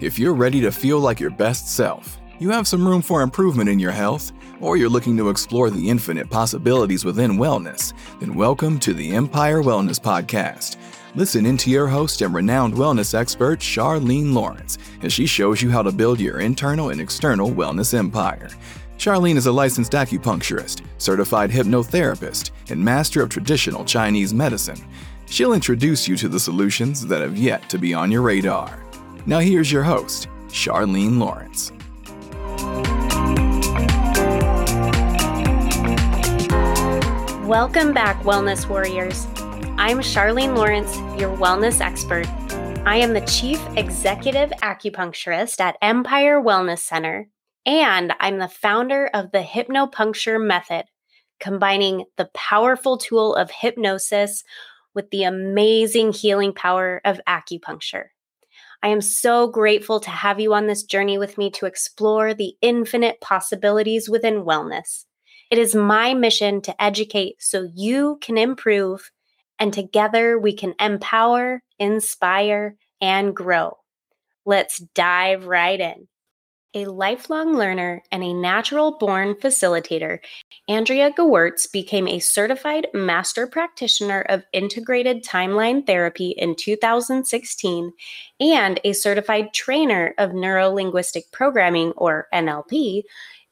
If you're ready to feel like your best self, you have some room for improvement in your health, or you're looking to explore the infinite possibilities within wellness, then welcome to the Empire Wellness Podcast. Listen in to your host and renowned wellness expert, Charlene Lawrence, as she shows you how to build your internal and external wellness empire. Charlene is a licensed acupuncturist, certified hypnotherapist, and master of traditional Chinese medicine. She'll introduce you to the solutions that have yet to be on your radar. Now, here's your host, Charlene Lawrence. Welcome back, Wellness Warriors. I'm Charlene Lawrence, your wellness expert. I am the Chief Executive Acupuncturist at Empire Wellness Center, and I'm the founder of the Hypnopuncture Method, combining the powerful tool of hypnosis with the amazing healing power of acupuncture. I am so grateful to have you on this journey with me to explore the infinite possibilities within wellness. It is my mission to educate so you can improve, and together we can empower, inspire, and grow. Let's dive right in. A lifelong learner and a natural born facilitator, Andrea Gewurz became a certified master practitioner of integrated timeline therapy in 2016 and a certified trainer of neuro linguistic programming, or NLP,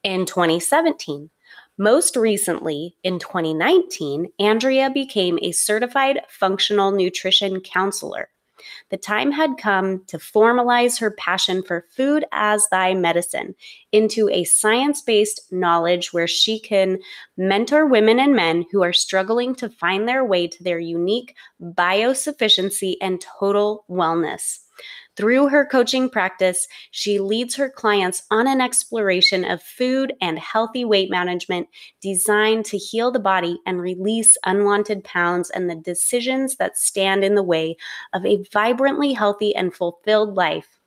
in 2017. Most recently, in 2019, Andrea became a certified functional nutrition counselor the time had come to formalize her passion for food as thy medicine into a science based knowledge where she can mentor women and men who are struggling to find their way to their unique biosufficiency and total wellness. Through her coaching practice, she leads her clients on an exploration of food and healthy weight management designed to heal the body and release unwanted pounds and the decisions that stand in the way of a vibrantly healthy and fulfilled life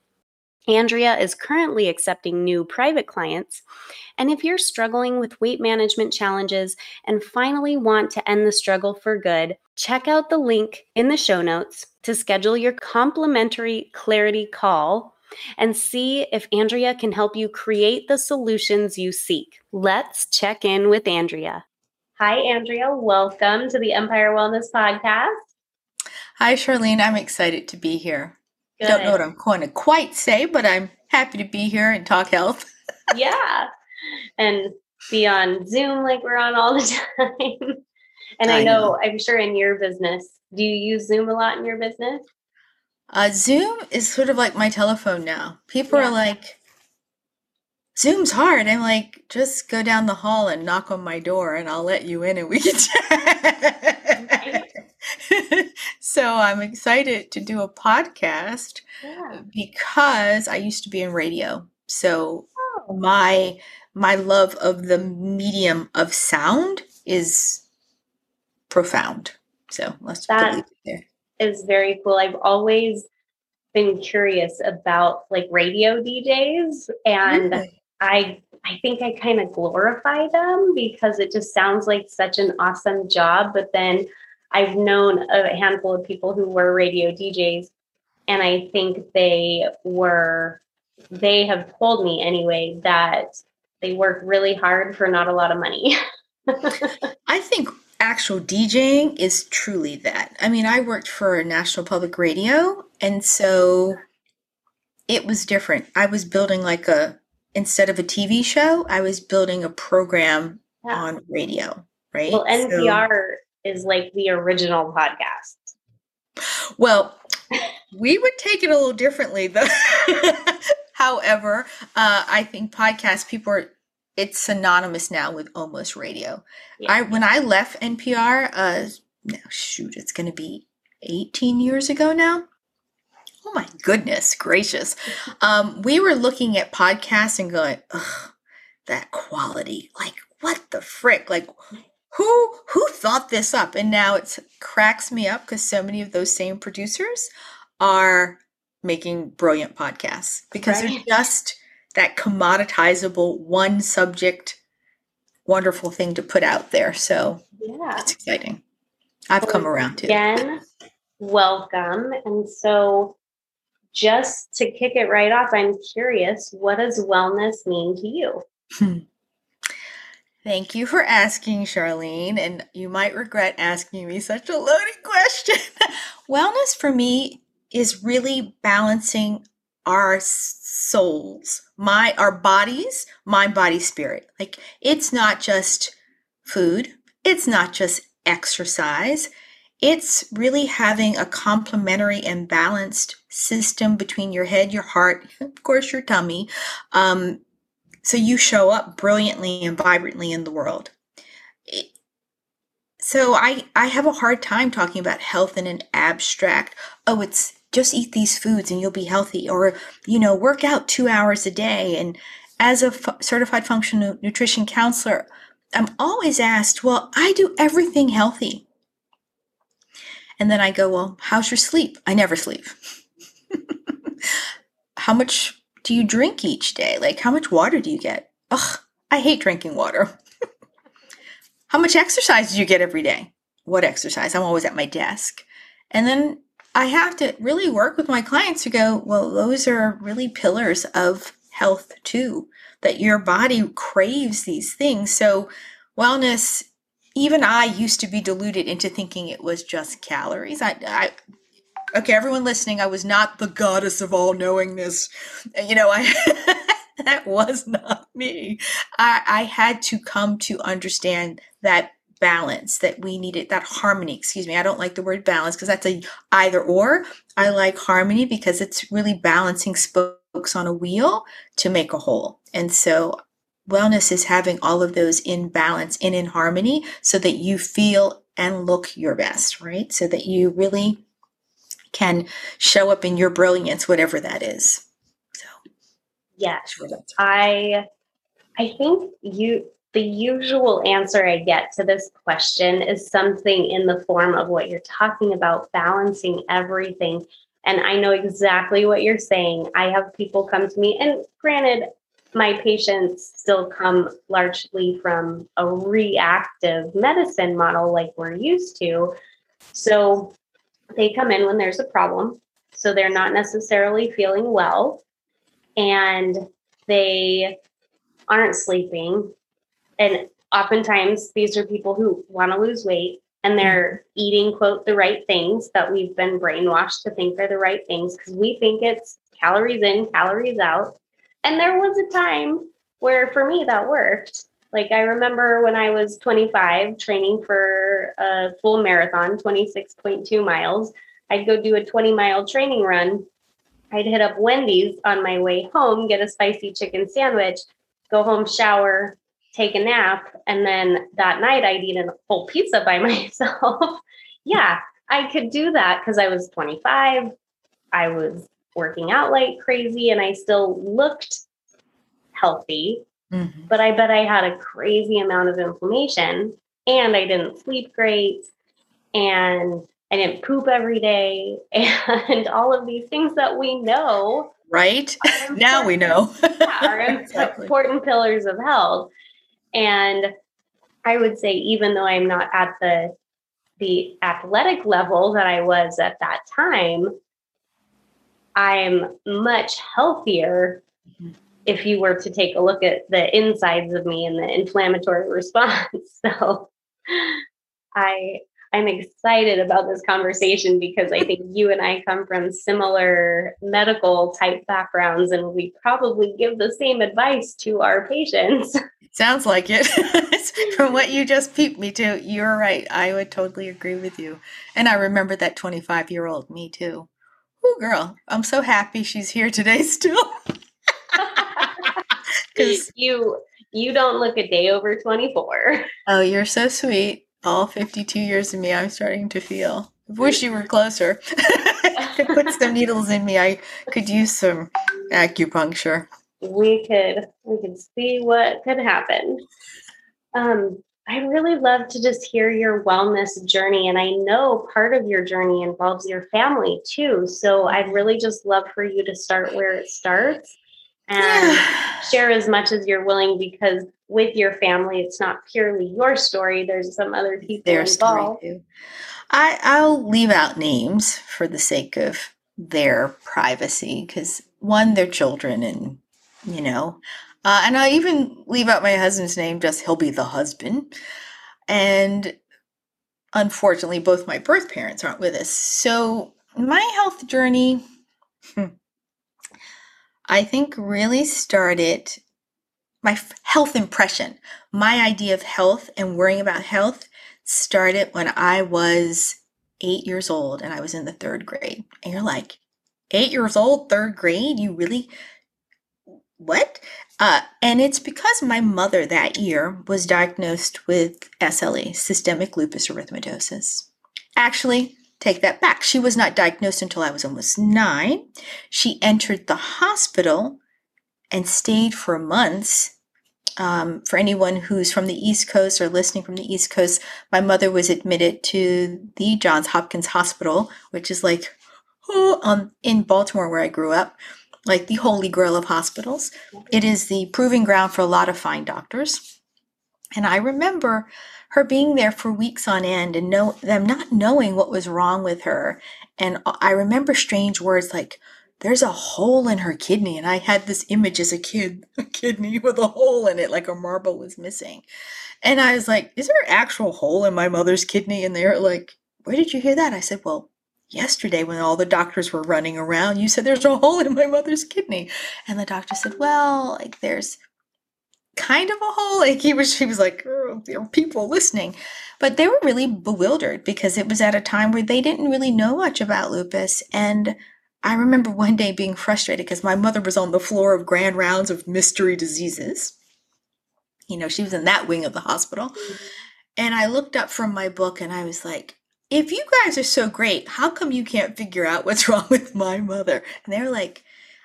Andrea is currently accepting new private clients. And if you're struggling with weight management challenges and finally want to end the struggle for good, check out the link in the show notes to schedule your complimentary clarity call and see if Andrea can help you create the solutions you seek. Let's check in with Andrea. Hi, Andrea. Welcome to the Empire Wellness Podcast. Hi, Charlene. I'm excited to be here. Good. Don't know what I'm going to quite say, but I'm happy to be here and talk health. yeah. And be on Zoom like we're on all the time. and I, I know, know, I'm sure in your business, do you use Zoom a lot in your business? Uh, Zoom is sort of like my telephone now. People yeah. are like, Zoom's hard. I'm like, just go down the hall and knock on my door and I'll let you in and we can chat. so I'm excited to do a podcast yeah. because I used to be in radio. So oh. my my love of the medium of sound is profound. So let's that there. Is very cool. I've always been curious about like radio DJs and really? I I think I kind of glorify them because it just sounds like such an awesome job. But then I've known a handful of people who were radio DJs, and I think they were, they have told me anyway that they work really hard for not a lot of money. I think actual DJing is truly that. I mean, I worked for National Public Radio, and so it was different. I was building like a, instead of a TV show, I was building a program yeah. on radio, right? Well, NPR so, is like the original podcast. Well, we would take it a little differently though. However, uh, I think podcast people are it's synonymous now with almost radio. Yeah. I when I left NPR, uh, no shoot, it's going to be 18 years ago now. Oh my goodness gracious. Um, we were looking at podcasts and going, ugh, that quality. Like, what the frick? Like, who who thought this up and now it cracks me up because so many of those same producers are making brilliant podcasts because right. they're just that commoditizable one subject wonderful thing to put out there so yeah it's exciting i've come around to again welcome and so just to kick it right off, I'm curious, what does wellness mean to you? Hmm. Thank you for asking, Charlene. And you might regret asking me such a loaded question. wellness for me is really balancing our souls, my our bodies, mind, body, spirit. Like it's not just food, it's not just exercise. It's really having a complementary and balanced system between your head, your heart, of course, your tummy. Um, so you show up brilliantly and vibrantly in the world. so I, I have a hard time talking about health in an abstract. Oh, it's just eat these foods and you'll be healthy, or you know, work out two hours a day. And as a f- certified functional nutrition counselor, I'm always asked, well, I do everything healthy. And then I go, well, how's your sleep? I never sleep. how much do you drink each day? Like, how much water do you get? Ugh, I hate drinking water. how much exercise do you get every day? What exercise? I'm always at my desk. And then I have to really work with my clients to go, well, those are really pillars of health too that your body craves these things. So, wellness, even I used to be deluded into thinking it was just calories. I, I okay, everyone listening, I was not the goddess of all knowingness. You know, I that was not me. I, I had to come to understand that balance that we needed that harmony excuse me i don't like the word balance because that's a either or i like harmony because it's really balancing spokes on a wheel to make a whole and so wellness is having all of those in balance and in harmony so that you feel and look your best, right? So that you really can show up in your brilliance, whatever that is. So, yes, I, I think you, the usual answer I get to this question is something in the form of what you're talking about, balancing everything. And I know exactly what you're saying. I have people come to me, and granted, my patients still come largely from a reactive medicine model like we're used to. So they come in when there's a problem. So they're not necessarily feeling well and they aren't sleeping. And oftentimes these are people who want to lose weight and they're eating, quote, the right things that we've been brainwashed to think are the right things because we think it's calories in, calories out. And there was a time where for me that worked. Like I remember when I was 25 training for a full marathon, 26.2 miles, I'd go do a 20 mile training run. I'd hit up Wendy's on my way home, get a spicy chicken sandwich, go home, shower, take a nap, and then that night I'd eat a whole pizza by myself. yeah, I could do that because I was 25. I was working out like crazy and I still looked healthy. Mm-hmm. But I bet I had a crazy amount of inflammation and I didn't sleep great and I didn't poop every day and all of these things that we know. Right? now we know. yeah, are exactly. important pillars of health. And I would say, even though I'm not at the the athletic level that I was at that time, I'm much healthier if you were to take a look at the insides of me and the inflammatory response. So I I'm excited about this conversation because I think you and I come from similar medical type backgrounds and we probably give the same advice to our patients. Sounds like it. From what you just peeped me to, you're right. I would totally agree with you. And I remember that 25 year old me too. Oh, girl, I'm so happy she's here today still. Because you you don't look a day over 24. Oh, you're so sweet. All 52 years of me, I'm starting to feel. I wish you were closer. to put some needles in me, I could use some acupuncture. We could we could see what could happen. Um, I'd really love to just hear your wellness journey. And I know part of your journey involves your family too. So I'd really just love for you to start where it starts and share as much as you're willing because with your family, it's not purely your story. There's some other people Their involved. I, I'll leave out names for the sake of their privacy because one, they're children, and you know, uh, and I even leave out my husband's name, just he'll be the husband. And unfortunately, both my birth parents aren't with us. So my health journey, hmm, I think, really started my health impression. My idea of health and worrying about health started when I was eight years old and I was in the third grade. And you're like, eight years old, third grade? You really, what? Uh, and it's because my mother that year was diagnosed with SLE, systemic lupus erythematosus. Actually, take that back. She was not diagnosed until I was almost nine. She entered the hospital and stayed for months. Um, for anyone who's from the East Coast or listening from the East Coast, my mother was admitted to the Johns Hopkins Hospital, which is like oh, um, in Baltimore, where I grew up, like the holy grail of hospitals. It is the proving ground for a lot of fine doctors. And I remember her being there for weeks on end and know them not knowing what was wrong with her. And I remember strange words like, there's a hole in her kidney. And I had this image as a kid, a kidney with a hole in it, like a marble was missing. And I was like, is there an actual hole in my mother's kidney? And they're like, where did you hear that? I said, well, yesterday when all the doctors were running around, you said there's a hole in my mother's kidney. And the doctor said, well, like there's kind of a hole. Like he was, he was like, oh, there are people listening. But they were really bewildered because it was at a time where they didn't really know much about lupus. And I remember one day being frustrated because my mother was on the floor of grand rounds of mystery diseases. You know, she was in that wing of the hospital. And I looked up from my book and I was like, if you guys are so great, how come you can't figure out what's wrong with my mother? And they're like,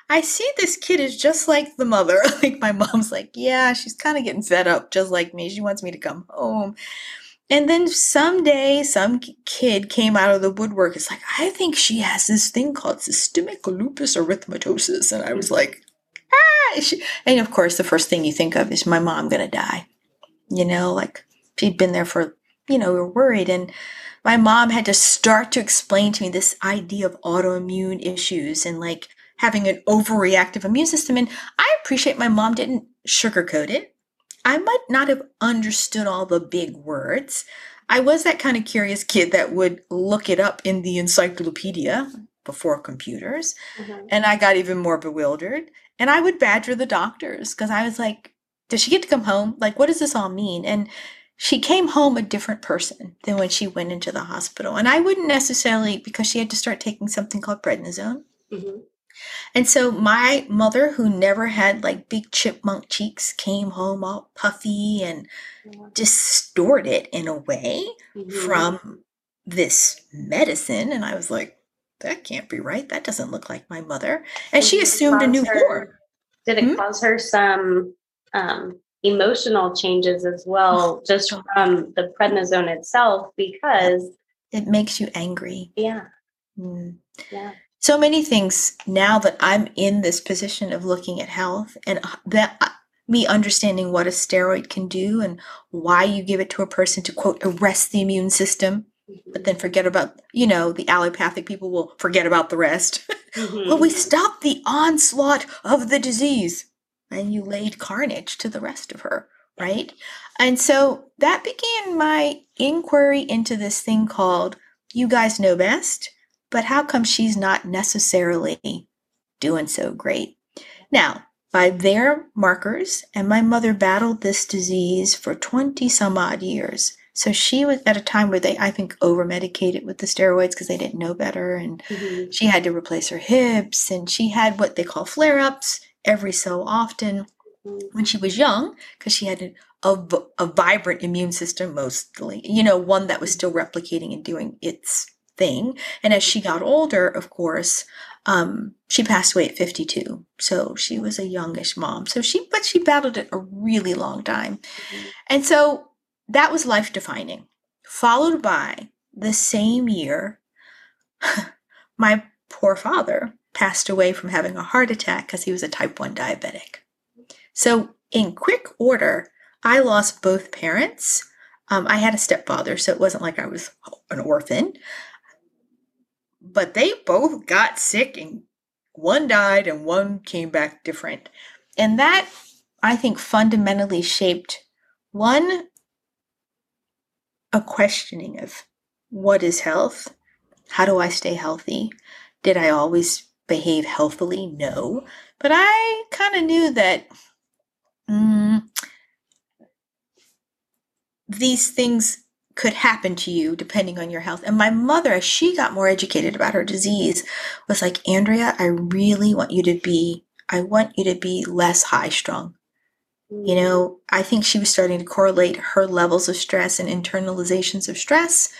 I see this kid is just like the mother. like my mom's like, yeah, she's kind of getting fed up just like me. She wants me to come home. And then someday some kid came out of the woodwork. It's like, I think she has this thing called systemic lupus erythematosus. And I was like, ah. And of course, the first thing you think of is my mom going to die. You know, like she'd been there for, you know, we were worried. And my mom had to start to explain to me this idea of autoimmune issues and like having an overreactive immune system. And I appreciate my mom didn't sugarcoat it. I might not have understood all the big words. I was that kind of curious kid that would look it up in the encyclopedia before computers. Mm-hmm. And I got even more bewildered. And I would badger the doctors because I was like, does she get to come home? Like, what does this all mean? And she came home a different person than when she went into the hospital. And I wouldn't necessarily, because she had to start taking something called prednisone. Mm-hmm. And so my mother, who never had like big chipmunk cheeks, came home all puffy and distorted in a way mm-hmm. from this medicine. And I was like, that can't be right. That doesn't look like my mother. And she assumed a new her, form. Did it hmm? cause her some um, emotional changes as well, just from the prednisone itself? Because it makes you angry. Yeah. Mm. Yeah so many things now that I'm in this position of looking at health and uh, that uh, me understanding what a steroid can do and why you give it to a person to quote arrest the immune system but then forget about you know the allopathic people will forget about the rest. Mm-hmm. well we stopped the onslaught of the disease and you laid carnage to the rest of her right? And so that began my inquiry into this thing called you guys know best but how come she's not necessarily doing so great? Now, by their markers, and my mother battled this disease for 20 some odd years. So she was at a time where they, I think, over medicated with the steroids because they didn't know better. And mm-hmm. she had to replace her hips, and she had what they call flare ups every so often mm-hmm. when she was young because she had a, a, a vibrant immune system, mostly, you know, one that was still replicating and doing its thing. And as she got older, of course, um, she passed away at 52. So she was a youngish mom. So she, but she battled it a really long time. And so that was life defining. Followed by the same year, my poor father passed away from having a heart attack because he was a type 1 diabetic. So, in quick order, I lost both parents. Um, I had a stepfather, so it wasn't like I was an orphan but they both got sick and one died and one came back different. And that, I think, fundamentally shaped one, a questioning of what is health? How do I stay healthy? Did I always behave healthily? No. But I kind of knew that mm, these things could happen to you depending on your health. And my mother, as she got more educated about her disease, was like, Andrea, I really want you to be, I want you to be less high strung. You mm. know, I think she was starting to correlate her levels of stress and internalizations of stress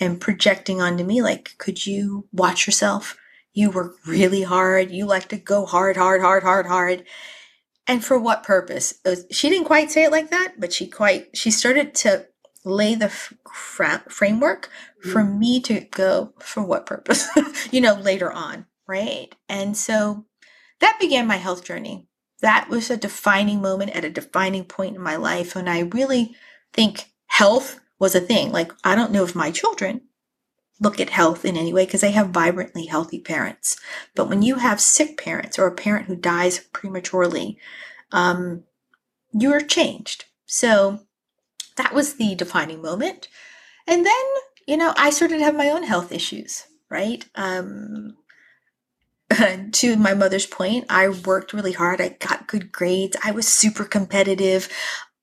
and projecting onto me, like, could you watch yourself? You work really hard. You like to go hard, hard, hard, hard, hard. And for what purpose? Was, she didn't quite say it like that, but she quite, she started to lay the framework for mm. me to go for what purpose, you know, later on, right? And so that began my health journey. That was a defining moment at a defining point in my life. And I really think health was a thing. Like, I don't know if my children look at health in any way because they have vibrantly healthy parents. But when you have sick parents or a parent who dies prematurely, um, you're changed. So that was the defining moment. And then, you know, I started to have my own health issues, right? Um, to my mother's point, I worked really hard. I got good grades. I was super competitive.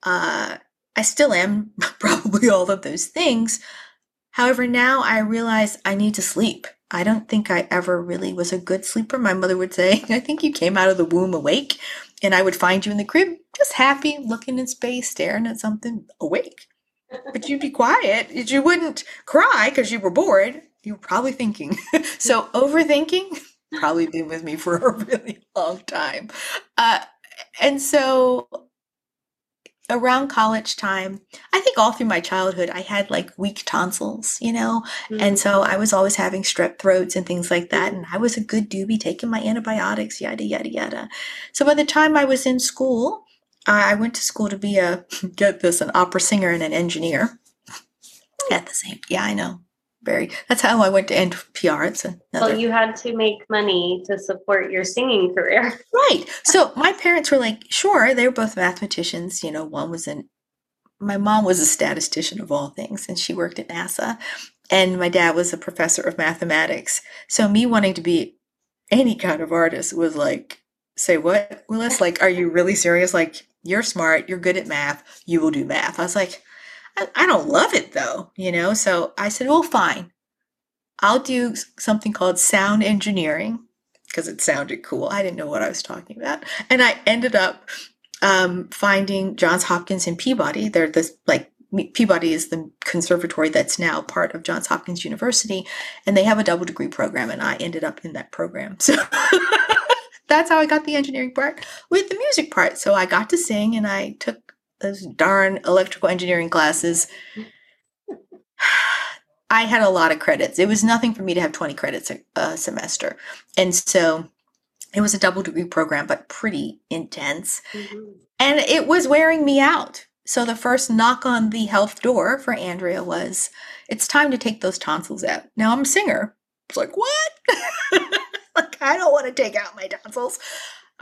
Uh, I still am probably all of those things. However, now I realize I need to sleep. I don't think I ever really was a good sleeper. My mother would say, I think you came out of the womb awake. And I would find you in the crib, just happy, looking in space, staring at something, awake. But you'd be quiet. You wouldn't cry because you were bored. You were probably thinking. so, overthinking probably been with me for a really long time. Uh, and so around college time, I think all through my childhood, I had like weak tonsils, you know? Mm-hmm. And so I was always having strep throats and things like that. And I was a good doobie taking my antibiotics, yada, yada, yada. So by the time I was in school, I went to school to be a, get this, an opera singer and an engineer at the same, yeah, I know very that's how I went to NPR. It's another. Well, you had to make money to support your singing career. Right. So my parents were like, sure, they were both mathematicians. You know, one was in my mom was a statistician of all things, and she worked at NASA. And my dad was a professor of mathematics. So me wanting to be any kind of artist was like, say what, Willis? Like, are you really serious? Like, you're smart, you're good at math, you will do math. I was like, I, I don't love it though, you know? So I said, well, fine. I'll do something called sound engineering because it sounded cool. I didn't know what I was talking about. And I ended up um, finding Johns Hopkins and Peabody. They're this like Peabody is the conservatory that's now part of Johns Hopkins University, and they have a double degree program, and I ended up in that program. So that's how I got the engineering part with the music part. So I got to sing, and I took those darn electrical engineering classes. I had a lot of credits. It was nothing for me to have 20 credits a, a semester. And so it was a double degree program, but pretty intense. Mm-hmm. And it was wearing me out. So the first knock on the health door for Andrea was, it's time to take those tonsils out. Now I'm a singer. It's like, what? like, I don't want to take out my tonsils.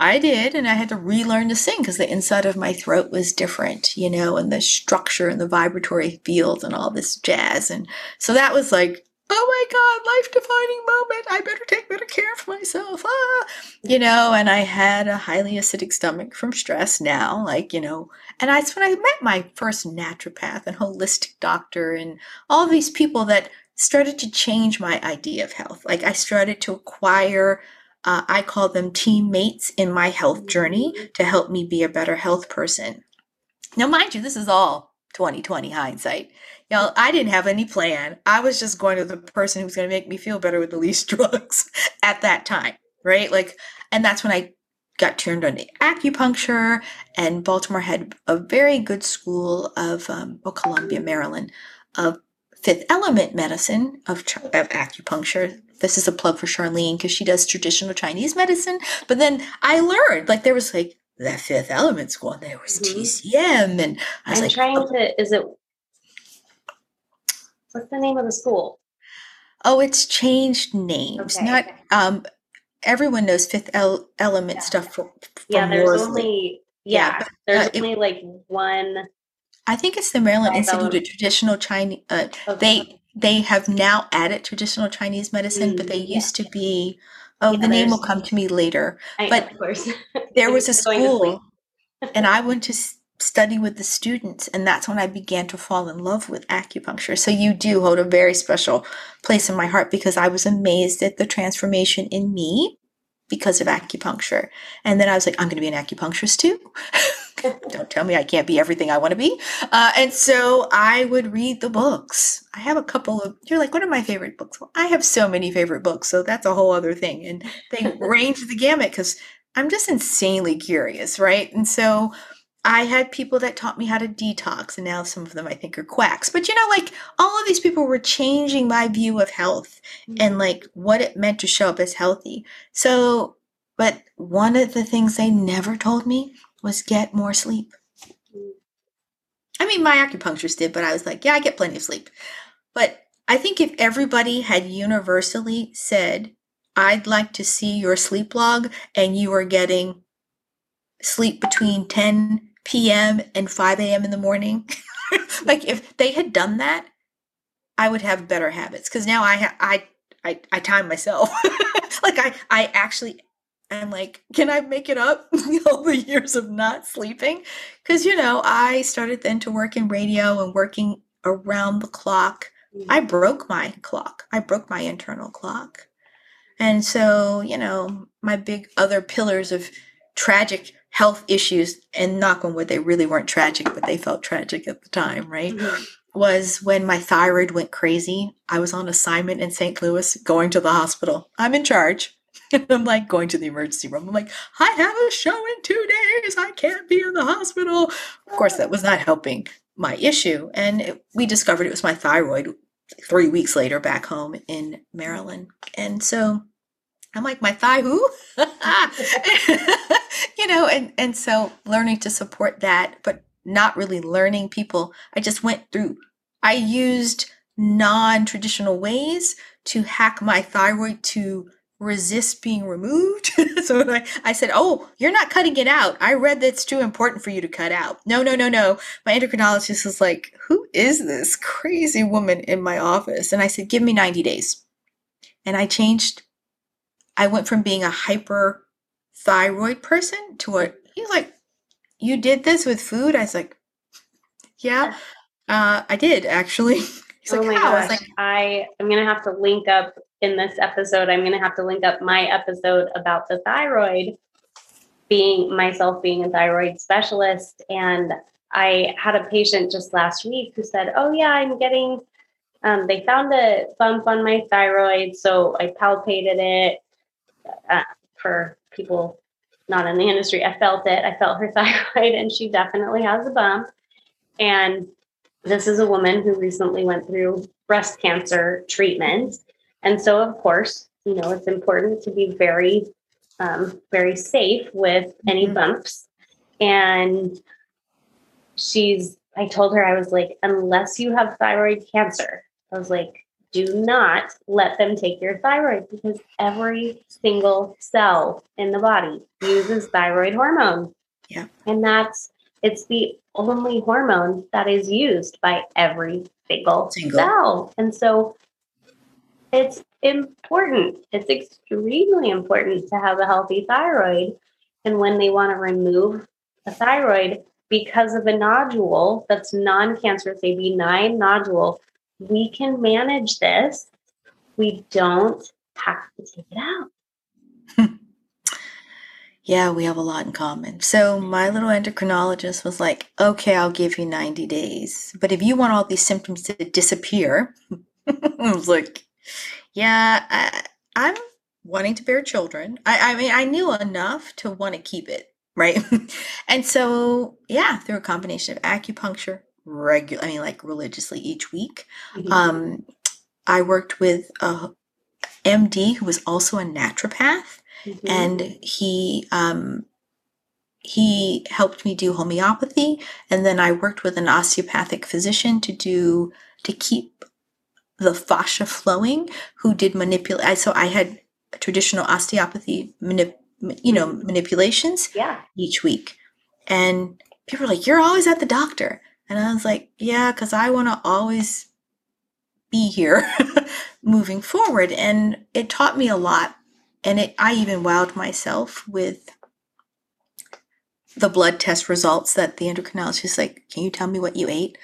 I did, and I had to relearn to sing because the inside of my throat was different, you know, and the structure and the vibratory field and all this jazz. And so that was like, oh my God, life defining moment. I better take better care of myself. Ah, you know, and I had a highly acidic stomach from stress now, like, you know, and that's when I met my first naturopath and holistic doctor and all these people that started to change my idea of health. Like, I started to acquire uh, I call them teammates in my health journey to help me be a better health person. Now, mind you, this is all 2020 hindsight. Y'all, I didn't have any plan. I was just going to the person who's going to make me feel better with the least drugs at that time, right? Like, and that's when I got turned on to acupuncture, and Baltimore had a very good school of, um, Columbia, Maryland, of fifth element medicine of, of acupuncture this is a plug for Charlene because she does traditional Chinese medicine. But then I learned like there was like that fifth element school and there was mm-hmm. TCM and I was I'm like trying oh. to is it what's the name of the school? Oh, it's changed names. Okay, Not okay. um everyone knows fifth el- element Yeah. stuff from, from Yeah, there's Worsley. only Yeah, yeah, but, there's uh, it- only like one. I think it's the Maryland Institute of Traditional Chinese uh, Okay. they they have now added traditional Chinese medicine, but they Mm, yeah. used to be oh Yeah, the name will come to me later. I, but of course, There was a just going to sleep. school and I went to study with the students, and that's when I began to fall in love with acupuncture. So you do hold a very special place in my heart because I was amazed at the transformation in me because of acupuncture. And then I was like, I'm going to be an acupuncturist too. Don't tell me I can't be everything I want to be. Uh, and so I would read the books. I have a couple of, you're like, what are my favorite books? Well, I have so many favorite books. So that's a whole other thing. And they range the gamut because I'm just insanely curious, right? And so I had people that taught me how to detox, and now some of them I think are quacks. But you know, like all of these people were changing my view of health and like what it meant to show up as healthy. So, but one of the things they never told me was get more sleep. I mean, my acupuncturist did, but I was like, yeah, I get plenty of sleep. But I think if everybody had universally said, I'd like to see your sleep log, and you are getting sleep between 10 p.m. and 5 a.m. in the morning, like if they had done that, I would have better habits. Because now I, ha- I, I, I time myself. like I, I actually am like, can I make it up all the years of not sleeping? Because you know, I started then to work in radio and working around the clock. I broke my clock. I broke my internal clock. And so, you know, my big other pillars of tragic health issues, and knock on wood, they really weren't tragic, but they felt tragic at the time, right? Mhm. Was when my thyroid went crazy. I was on assignment in St. Louis going to the hospital. I'm in charge. I'm like going to the emergency room. I'm like, I have a show in two days. I can't be in the hospital. Of course, that was not helping my issue. And it, we discovered it was my thyroid three weeks later back home in Maryland. And so I'm like, my thigh who? you know, and, and so learning to support that, but not really learning people. I just went through, I used non traditional ways to hack my thyroid to resist being removed. so I, I said, Oh, you're not cutting it out. I read that it's too important for you to cut out. No, no, no, no. My endocrinologist was like, Who is this crazy woman in my office? And I said, Give me 90 days. And I changed. I went from being a hyper thyroid person to a, he's like, You did this with food? I was like, Yeah, uh, I did actually. He's oh like, my How? I gosh, was like, I am gonna have to link up in this episode. I'm gonna have to link up my episode about the thyroid, being myself being a thyroid specialist, and I had a patient just last week who said, "Oh yeah, I'm getting." Um, they found a bump on my thyroid, so I palpated it. Uh, for people not in the industry, I felt it. I felt her thyroid, and she definitely has a bump. And this is a woman who recently went through breast cancer treatment. And so, of course, you know, it's important to be very, um, very safe with any Mhm. bumps. And she's, I told her, I was like, unless you have thyroid cancer, I was like, do not let them take your thyroid because every single cell in the body uses thyroid hormone. Yeah. And that's it's the only hormone that is used by every single, Single. cell. And so it's important. It's extremely important to have a healthy thyroid. And when they want to remove a thyroid because of a nodule that's non cancerous, a benign nodule, we can manage this. We don't have to take it out. Yeah, we have a lot in common. So my little endocrinologist was like, okay, I'll give you 90 days. But if you want all these symptoms to disappear, I was like, yeah, I, I'm wanting to bear children. I, I mean, I knew enough to want to keep it, right? and so, yeah, through a combination of acupuncture, regular, I mean, like religiously each week. Um, I worked with a MD who was also a naturopath Mhm. and he um, he helped me do homeopathy and then i worked with an osteopathic physician to do to keep the fascia flowing who did manipulate. So I had traditional osteopathy, manip, you know, mm-hmm. manipulations Yeah. each week. And people were like, You're always at the doctor. And I was like, Yeah, because I want to always be here moving forward. And it taught me a lot. And it I even wowed myself with the blood test results that the endocrinologist was like, Can you tell me what you ate?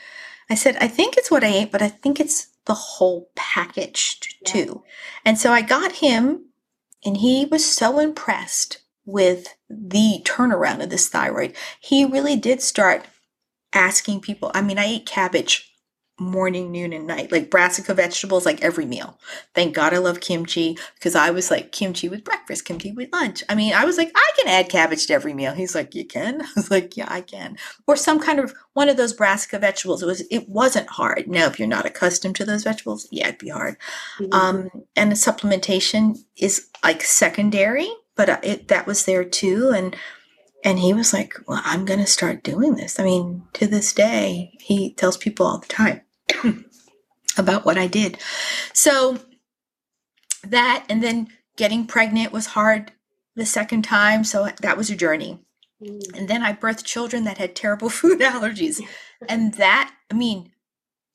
I said, I think it's what I ate, but I think it's the whole package t- Yeah. too. And so I got him, and he was so impressed with the turnaround of this thyroid. He really did start asking people. I mean, I ate cabbage morning, noon, and night, like brassica vegetables, like every meal. Thank God I love kimchi because I was like kimchi with breakfast, kimchi with lunch. I mean, I was like, I can add cabbage to every meal. He's like, you can. I was like, yeah, I can. Or some kind of one of those brassica vegetables. It was. It wasn't hard. Now, if you're not accustomed to those vegetables, yeah, it'd be hard. Mhm. Um, and the supplementation is like secondary, but uh, it that was there too. And and he was like, "Well, I'm going to start doing this." I mean, to this day, he tells people all the time about what I did. So that, and then getting pregnant was hard the second time. So that was a journey. Mhm. And then I birthed children that had terrible food allergies. And that, I mean,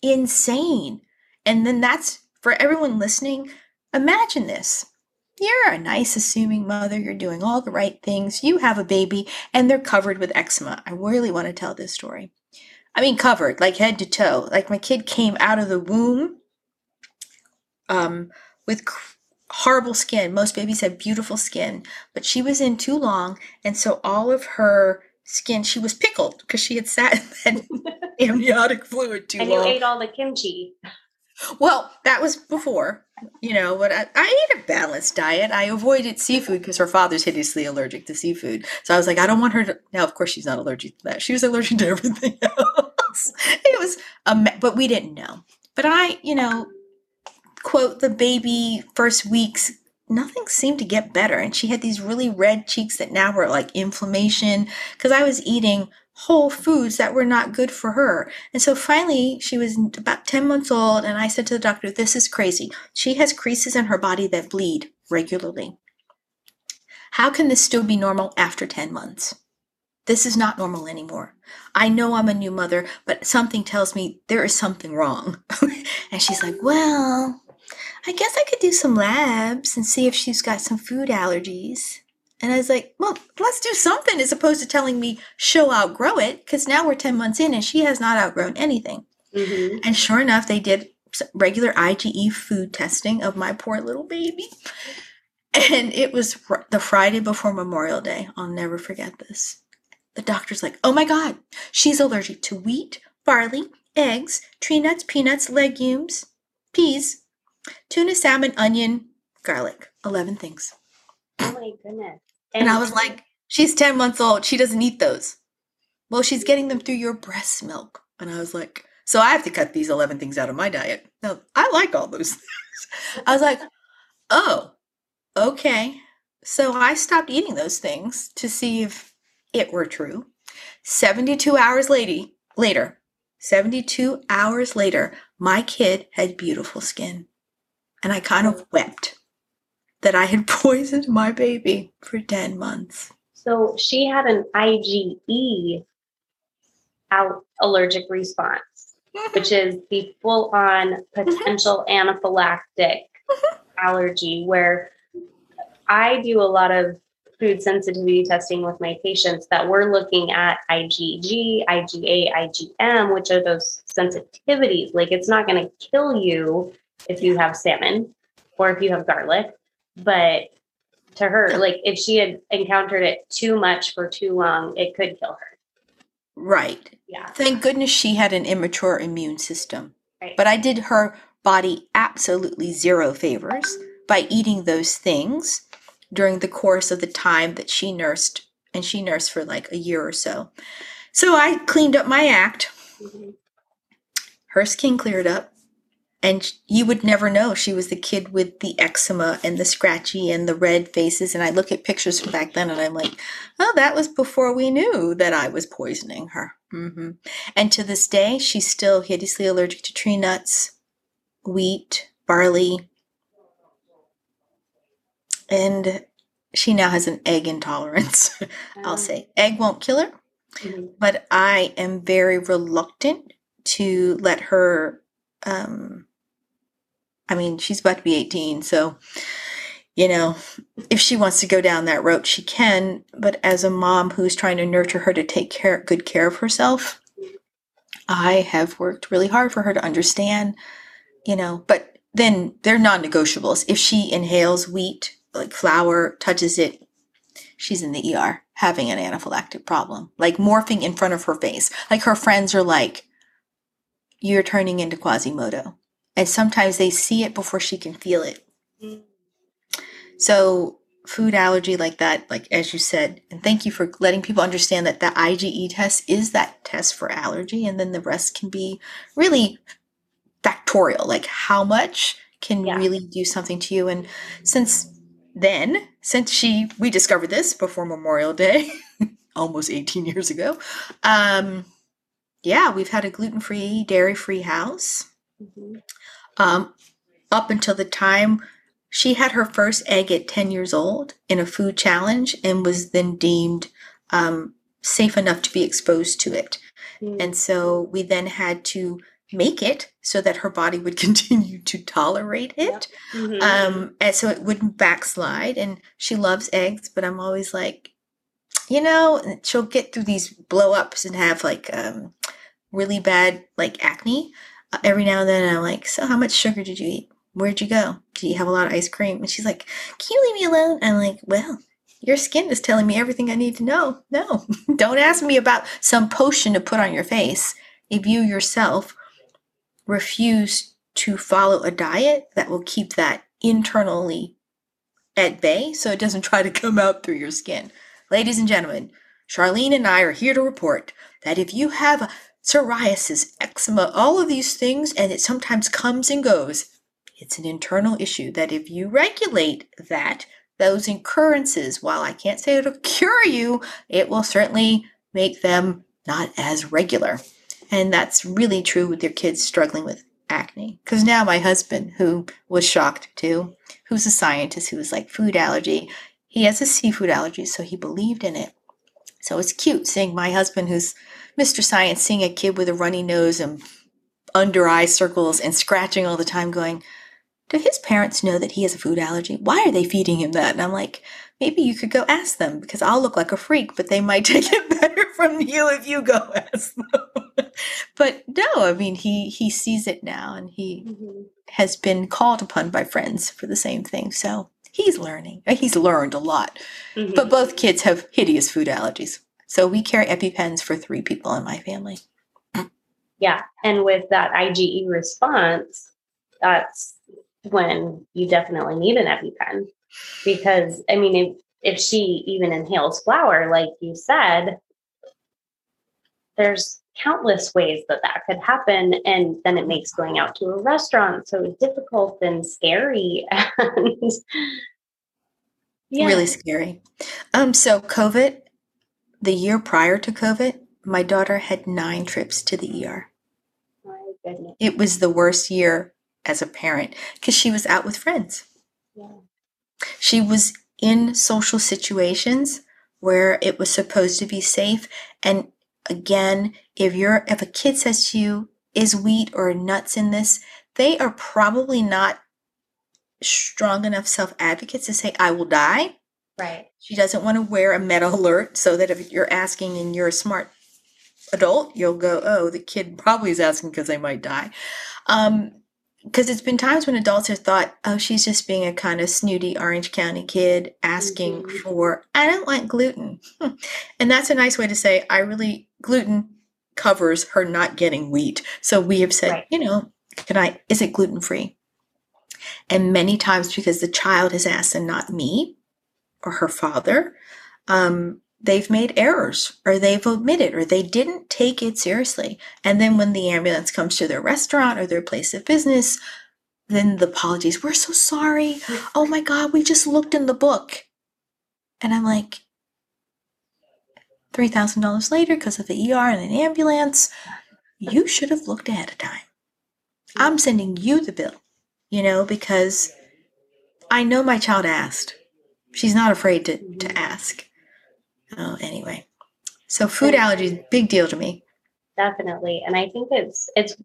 insane. And then that's for everyone listening. Imagine this. You're a nice, assuming mother. You're doing all the right things. You have a baby, and they're covered with eczema. I really want to tell this story. I mean, covered, like head to toe. Like my kid came out of the womb um, with cr- horrible skin. Most babies have beautiful skin, but she was in too long, and so all of her skin, she was pickled because she had sat in that amniotic fluid too long. and you ate all the kimchi. Well, that was before, you know, but I, I ate a balanced diet. I avoided seafood because her father's hideously allergic to seafood. So I was like, I don't want her to. Now, of course, she's not allergic to that. She was allergic to everything else. Me- but we didn't know. But I, you know, quote, the baby first weeks, nothing seemed to get better. And she had these really red cheeks that now were like inflammation because I was eating whole foods that were not good for her. And so finally, she was about 10 months old, and I said to the doctor, This is crazy. She has creases in her body that bleed regularly. How can this still be normal after 10 months? This is not normal anymore. I know I'm a new mother, but something tells me there is something wrong. and she's like, Well, I guess I could do some labs and see if she's got some food allergies. And I was like, well, let's do something as opposed to telling me she'll outgrow it because now we're 10 months in and she has not outgrown anything. hmm And sure enough, they did regular IgE food testing of my poor little baby. And it was the Friday before Memorial Day. I'll never forget this. The doctor's like, oh my God, she's allergic to wheat, barley, eggs, tree nuts, peanuts, legumes, peas, tuna, salmon, onion, garlic. 11 things. Oh my goodness. And I was like, she's 10 months old. She doesn't eat those. Well, she's getting them through your breast milk. And I was like, so I have to cut these 11 things out of my diet. Now, I like all those things. I was like, oh, okay. So I stopped eating those things to see if it were true. 72 hours later, later, 72 hours later, my kid had beautiful skin. And I kind of wept that I had poisoned my baby for 10 months. so she had an IgE out allergic response, which is the full on potential anaphylactic allergy, where I do a lot of food sensitivity testing with my patients that we're looking at IgG, IgA, IgM, which are those sensitivities. Like it's not going to kill you if you have salmon or if you have garlic, but to her, like if she had encountered it too much for too long, it could kill her. Right. Yeah. Thank goodness she had an immature immune system. Right. But I did her body absolutely zero favors by eating those things during the course of the time that she nursed, and she nursed for like a year or so. So I cleaned up my act. Mhm. Her skin cleared up, and you would never know she was the kid with the eczema and the scratchy and the red faces. And I look at pictures from back then, and I'm like, oh, that was before we knew that I was poisoning her. hmm And to this day, she's still hideously allergic to tree nuts, wheat, barley, and she now has an egg intolerance. I'll say egg won't kill her, Mhm. but I am very reluctant to let her. Um, I mean, she's about to be 18, so you know, if she wants to go down that road, she can. But as a mom who's trying to nurture her to take care, good care of herself, I have worked really hard for her to understand, you know. But then they're non-negotiables. If she inhales wheat, like flour, touches it, she's in the ER having an anaphylactic problem, like morphing in front of her face. Like her friends are like, "You're turning into Quasimodo," and sometimes they see it before she can feel it. So food allergy like that, like as you said, and thank you for letting people understand that the IgE test is that test for allergy, and then the rest can be really factorial, like how much can Yeah. really do something to you. And since then, since she we discovered this before Memorial Day, almost 18 years ago, um, yeah, we've had a gluten-free, dairy-free house Mhm. um, up until the time she had her first egg at 10 years old in a food challenge and was then deemed um, safe enough to be exposed to it. Mhm. And so we then had to make it so that her body would continue to tolerate it. Mhm. Um, and so it wouldn't backslide. And she loves eggs, but I'm always like, you know, she'll get through these blow ups and have like um, really bad like acne uh, every now and then. And I'm like, so how much sugar did you eat? Where'd you go? Did you have a lot of ice cream? And she's like, can you leave me alone? I'm like, well, your skin is telling me everything I need to know. No, don't ask me about some potion to put on your face if you yourself refuse to follow a diet that will keep that internally at bay so it doesn't try to come out through your skin. Ladies and gentlemen, Charlene and I are here to report that if you have psoriasis, eczema, all of these things, and it sometimes comes and goes, it's an internal issue that if you regulate that, those occurrences, while I can't say it'll cure you, it will certainly make them not as regular. And that's really true with your kids struggling with acne. Because now my husband, who was shocked too, who's a scientist who was like food allergy, he has a seafood allergy, so he believed in it. So it's cute seeing my husband, who's Mr. Science, seeing a kid with a runny nose and under eye circles and scratching all the time, going, Do his parents know that he has a food allergy? Why are they feeding him that? And I'm like, Maybe you could go ask them because I'll look like a freak, but they might take it better from you if you go ask them. but no, I mean, he, he sees it now and he Mhm. has been called upon by friends for the same thing. So he's learning. Uh, He's learned a lot. Mhm. But both kids have hideous food allergies. So we carry EpiPens for three people in my family. Yeah. And with that IgE response, that's when you definitely need an EpiPen. Because, I mean, if, if she even inhales flour, like you said, there's countless ways that that could happen. And then it makes going out to a restaurant so difficult and scary. And yeah. Really scary. Um, so COVID, the year prior to COVID, my daughter had nine trips to the ER. My goodness. It was the worst year as a parent because she was out with friends. Yeah. She was in social situations where it was supposed to be safe. And again, if you're if a kid says to you, is wheat or nuts in this, they are probably not strong enough self-advocates to say, I will die. Right. She doesn't want to wear a MedicAlert so that if you're asking and you're a smart adult, you'll go, oh, the kid probably is asking because they might die. Um, because it's been times when adults have thought, oh, she's just being a kind of snooty Orange County kid asking Mhm. for, I don't want gluten. Hmm. And that's a nice way to say, I really, gluten covers her not getting wheat. So we have said, Right. you know, can I, is it gluten free? And many times because the child has asked and not me or her father, um, they've made errors or they've omitted or they didn't take it seriously. And then when the ambulance comes to their restaurant or their place of business, then the apologies, we're so sorry. Oh my God, we just looked in the book. And I'm like, $3,000 later because of the ER and an ambulance. You should have looked ahead of time. I'm sending you the bill, you know, because I know my child asked. She's not afraid to, to ask. Oh, anyway. So food allergies, big deal to me. Definitely. And I think it's it's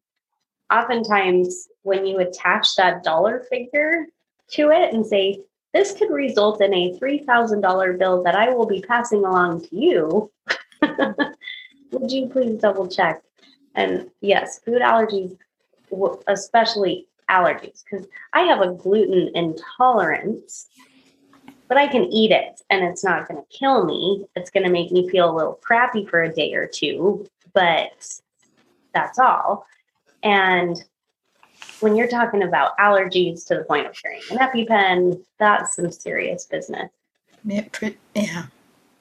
oftentimes when you attach that dollar figure to it and say, this could result in a $3,000 bill that I will be passing along to you. Would you please double check? And yes, food allergies, especially allergies, because I have a gluten intolerance, but I can eat it and it's not going to kill me. It's going to make me feel a little crappy for a day or two, but that's all. And when you're talking about allergies to the point of carrying an EpiPen, that's some serious business. Yeah.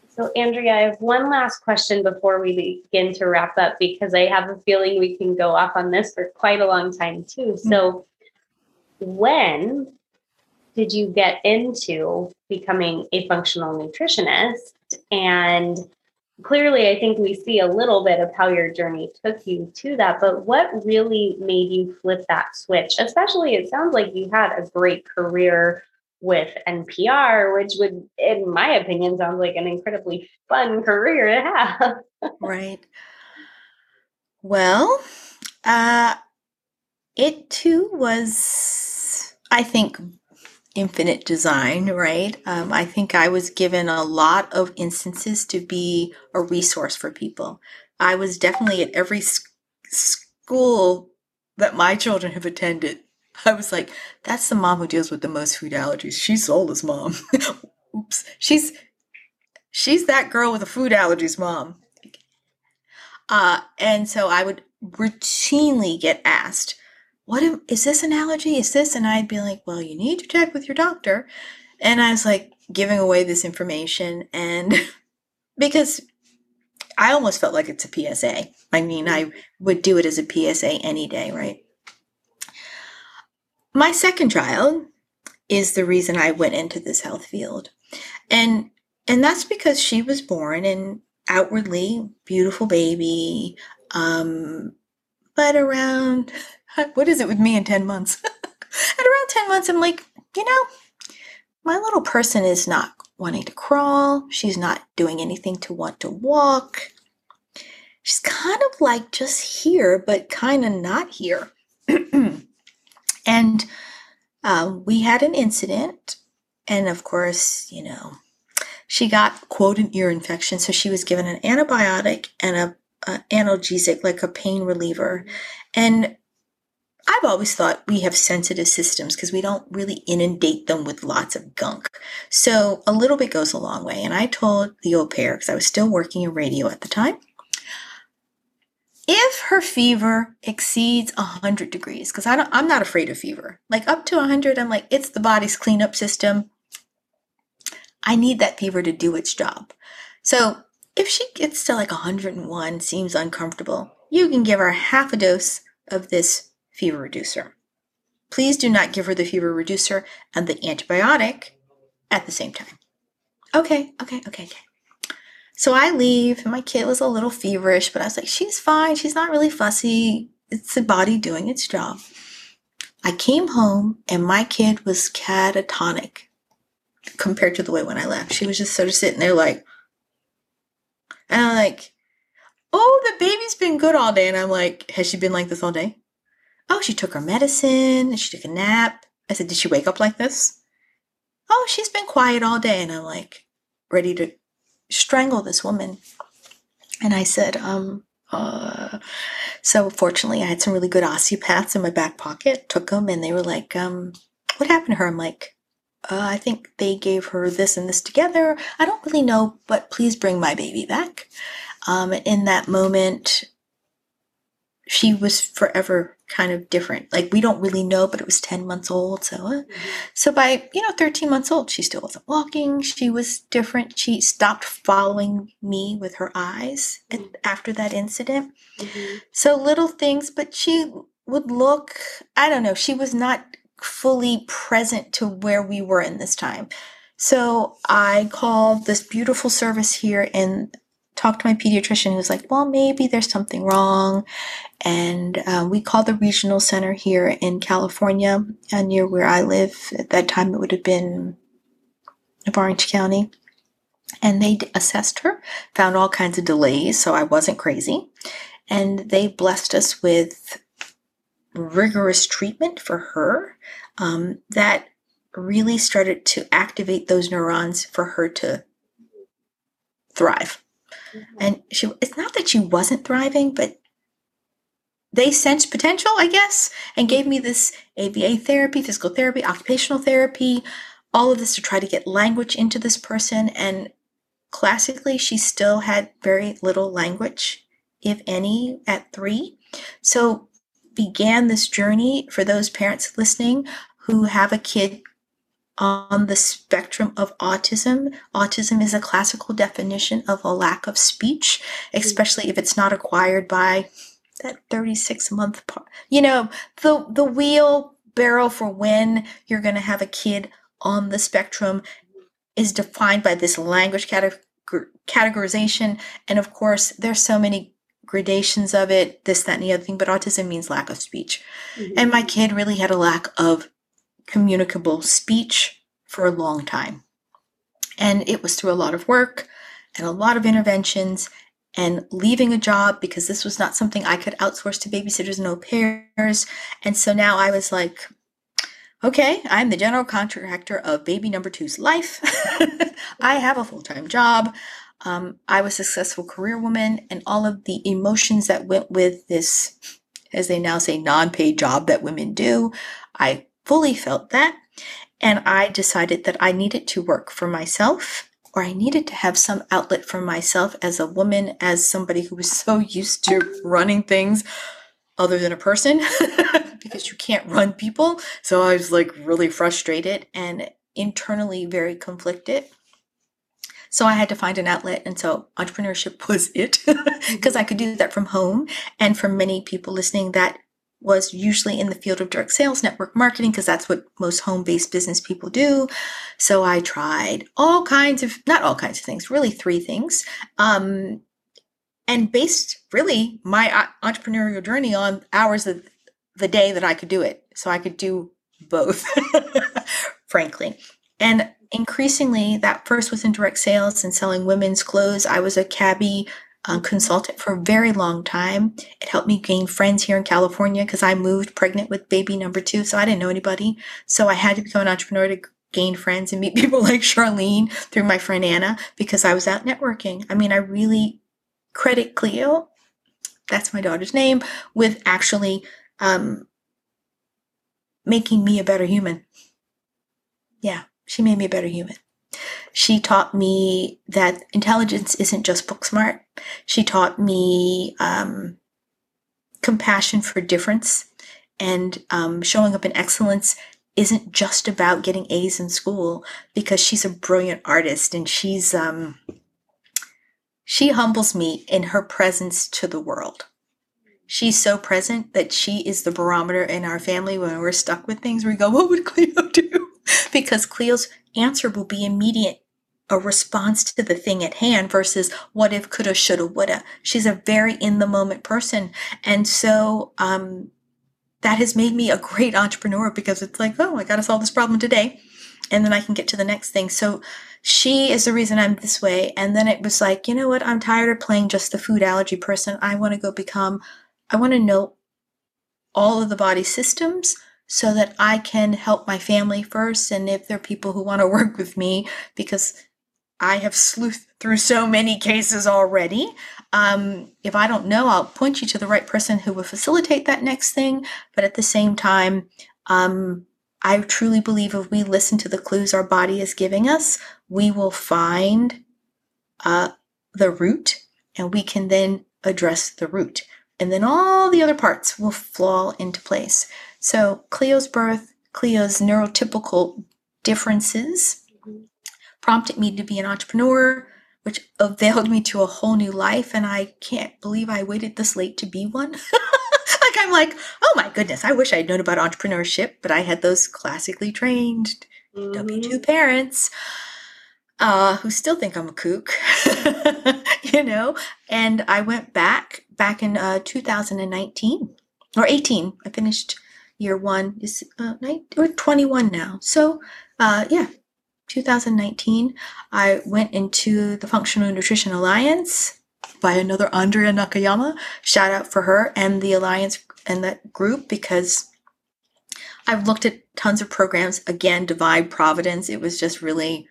So, Andrea, I have one last question before we begin to wrap up because I have a feeling we can go off on this for quite a long time, too. Mm-hmm. So, when did you get into becoming a functional nutritionist? And clearly, I think we see a little bit of how your journey took you to that. But what really made you flip that switch? Especially, it sounds like you had a great career with NPR, which would, in my opinion, sounds like an incredibly fun career to have. right. Well, uh, it too was, I think, infinite design, right? Um, I think I was given a lot of instances to be a resource for people. I was definitely at every sc- school that my children have attended I was like, that's the mom who deals with the most food allergies. She's Zola's mom. Oops. She's she's that girl with the food allergies mom. Uh, and so I would routinely get asked, what am, is this analogy? Is this? And I'd be like, well, you need to check with your doctor. And I was like giving away this information and because I almost felt like it's a PSA. I mean, I would do it as a PSA any day, right? My second child is the reason I went into this health field. And and that's because she was born and outwardly beautiful baby um but around what is it with me in 10 months? At around 10 months i'm like you know my little person is not wanting to crawl. She's not doing anything to want to walk. She's kind of like just here but kind of not here. And uh, we had an incident, and of course, you know, she got quote an ear infection, so she was given an antibiotic and a, a analgesic, like a pain reliever. And I've always thought we have sensitive systems because we don't really inundate them with lots of gunk. So a little bit goes a long way. And I told the au pair, because I was still working in radio at the time, if her fever exceeds 100 degrees because i'm not afraid of fever like up to 100 i'm like it's the body's cleanup system i need that fever to do its job so if she gets to like 101 seems uncomfortable you can give her half a dose of this fever reducer please do not give her the fever reducer and the antibiotic at the same time okay okay okay okay so I leave, and my kid was a little feverish, but I was like, she's fine. She's not really fussy. It's the body doing its job. I came home, and my kid was catatonic compared to the way when I left. She was just sort of sitting there, like, and I'm like, oh, the baby's been good all day. And I'm like, has she been like this all day? Oh, she took her medicine, and she took a nap. I said, did she wake up like this? Oh, she's been quiet all day. And I'm like, ready to strangle this woman. And I said, um, uh, so fortunately, I had some really good osteopaths in my back pocket, took them, and they were like, um, what happened to her? I'm like, uh, I think they gave her this and this together. I don't really know, but please bring my baby back. Um, in that moment, she was forever kind of different. Like we don't really know, but it was 10 months old. So, uh, mm-hmm. so by, you know, 13 months old, she still wasn't walking. She was different. She stopped following me with her eyes mm-hmm. after that incident. Mm-hmm. So little things, but she would look, I don't know, she was not fully present to where we were in this time. So I called this beautiful service here in talked to my pediatrician who was like, well, maybe there's something wrong. And uh, we called the regional center here in California, uh, near where I live. At that time, it would have been Orange County. And they assessed her, found all kinds of delays, so I wasn't crazy. And they blessed us with rigorous treatment for her um, that really started to activate those neurons for her to thrive. Mm-hmm. And she it's not that she wasn't thriving, but they sensed potential, I guess, and gave me this ABA therapy, physical therapy, occupational therapy, all of this to try to get language into this person. And classically, she still had very little language, if any, at three. So began this journey for those parents listening who have a kid on the spectrum of autism. Autism is a classical definition of a lack of speech, especially if it's not acquired by that 36 month part. You know, the the wheelbarrow for when you're going to have a kid on the spectrum is defined by this language categorization and of course there's so many gradations of it this that and the other thing but autism means lack of speech mm-hmm. and my kid really had a lack of communicable speech for a long time. And it was through a lot of work and a lot of interventions and leaving a job because this was not something I could outsource to babysitters and au pairs. And so now I was like, okay, I'm the general contractor of baby number two's life. I have a full time job. Um, I was a successful career woman, and all of the emotions that went with this, as they now say, non paid job that women do. I fully felt that. And I decided that I needed to work for myself or I needed to have some outlet for myself as a woman, as somebody who was so used to running things other than a person because you can't run people. So I was like really frustrated and internally very conflicted. So I had to find an outlet. And so entrepreneurship was it because I could do that from home. And for many people listening, that was usually in the field of direct sales network marketing because that's what most home based business people do. So I tried all kinds of, not all kinds of things, really three things. Um, and based really my uh, entrepreneurial journey on hours of the day that I could do it. So I could do both, frankly. And increasingly, that first was in direct sales and selling women's clothes. I was a cabi um, consultant for a very long time. It helped me gain friends here in California because I moved pregnant with baby number two, so I didn't know anybody. So I had to become an entrepreneur to gain friends and meet people like Charlene through my friend Anna because I was out networking. I mean, I really credit Cleo, that's my daughter's name, with actually um, making me a better human. Yeah, she made me a better human. She taught me that intelligence isn't just book smart. She taught me um, compassion for difference and um, showing up in excellence isn't just about getting A's in school because she's a brilliant artist and she's um, she humbles me in her presence to the world. She's so present that she is the barometer in our family when we're stuck with things. We go, what would Cleo do? Because Cleo's answer will be immediate a response to the thing at hand versus what if, coulda, shoulda, woulda. She's a very in the moment person. And so, um, that has made me a great entrepreneur because it's like, oh, I got to solve this problem today. And then I can get to the next thing. So she is the reason I'm this way. And then it was like, you know what? I'm tired of playing just the food allergy person. I want to go become, I want to know all of the body systems so that I can help my family first. And if there are people who want to work with me, because I have sleuthed through so many cases already. Um, if I don't know, I'll point you to the right person who will facilitate that next thing. But at the same time, um, I truly believe if we listen to the clues our body is giving us, we will find uh, the root and we can then address the root. And then all the other parts will fall into place. So, Cleo's birth, Cleo's neurotypical differences prompted me to be an entrepreneur, which availed me to a whole new life. And I can't believe I waited this late to be one. like, I'm like, oh my goodness, I wish I'd known about entrepreneurship, but I had those classically trained mm-hmm. W 2 parents. uh, who still think I'm a kook, you know. And I went back back in uh, 2019 or 18. I finished year one is uh, or 21 now. So uh, yeah, 2019, I went into the Functional Nutrition Alliance by another Andrea Nakayama. Shout out for her and the alliance and that group because I've looked at tons of programs. Again, Divine Providence. It was just really,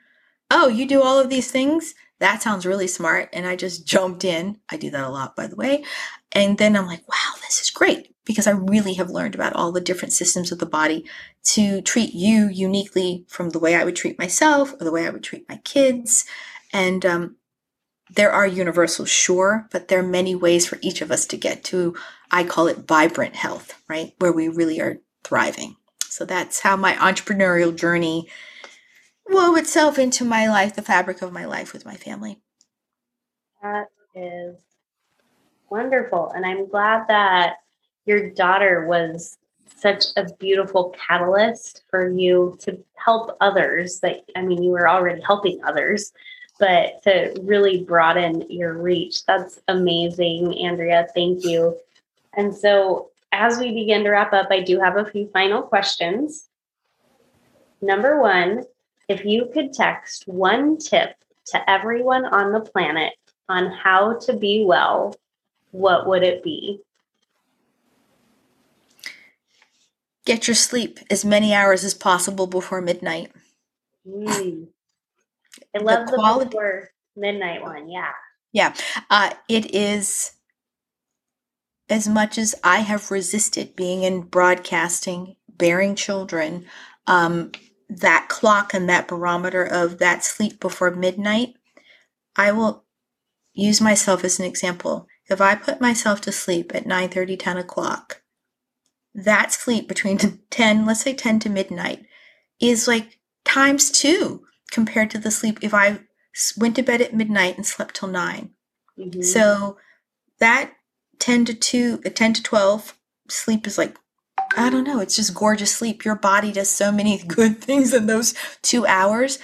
oh, you do all of these things? That sounds really smart. And I just jumped in. I do that a lot, by the way. And then I'm like, wow, this is great because I really have learned about all the different systems of the body to treat you uniquely from the way I would treat myself or the way I would treat my kids. And um, there are universals, sure, but there are many ways for each of us to get to, I call it vibrant health, right? Where we really are thriving. So that's how my entrepreneurial journey wove itself into my life, the fabric of my life with my family. That is wonderful. And I'm glad that your daughter was such a beautiful catalyst for you to help others that i mean you were already helping others but to really broaden your reach. That's amazing andrea. Thank you. And so as we begin to wrap up i do have a few final questions. Number one if you could text one tip to everyone on the planet on how to be well what would it be Get your sleep as many hours as possible before midnight. Mm. I love the, quality- the before midnight one. Yeah. Yeah. Uh, it is as much as I have resisted being in broadcasting, bearing children, um, that clock and that barometer of that sleep before midnight, I will use myself as an example. If I put myself to sleep at 9 30, 10 o'clock, that sleep between 10, let's say 10 to midnight, is like times two compared to the sleep if I went to bed at midnight and slept till 9. Mm-hmm. So that 10 to 2, uh, 10 to 12 sleep is like, I don't know, it's just gorgeous sleep. Your body does so many good things in those two hours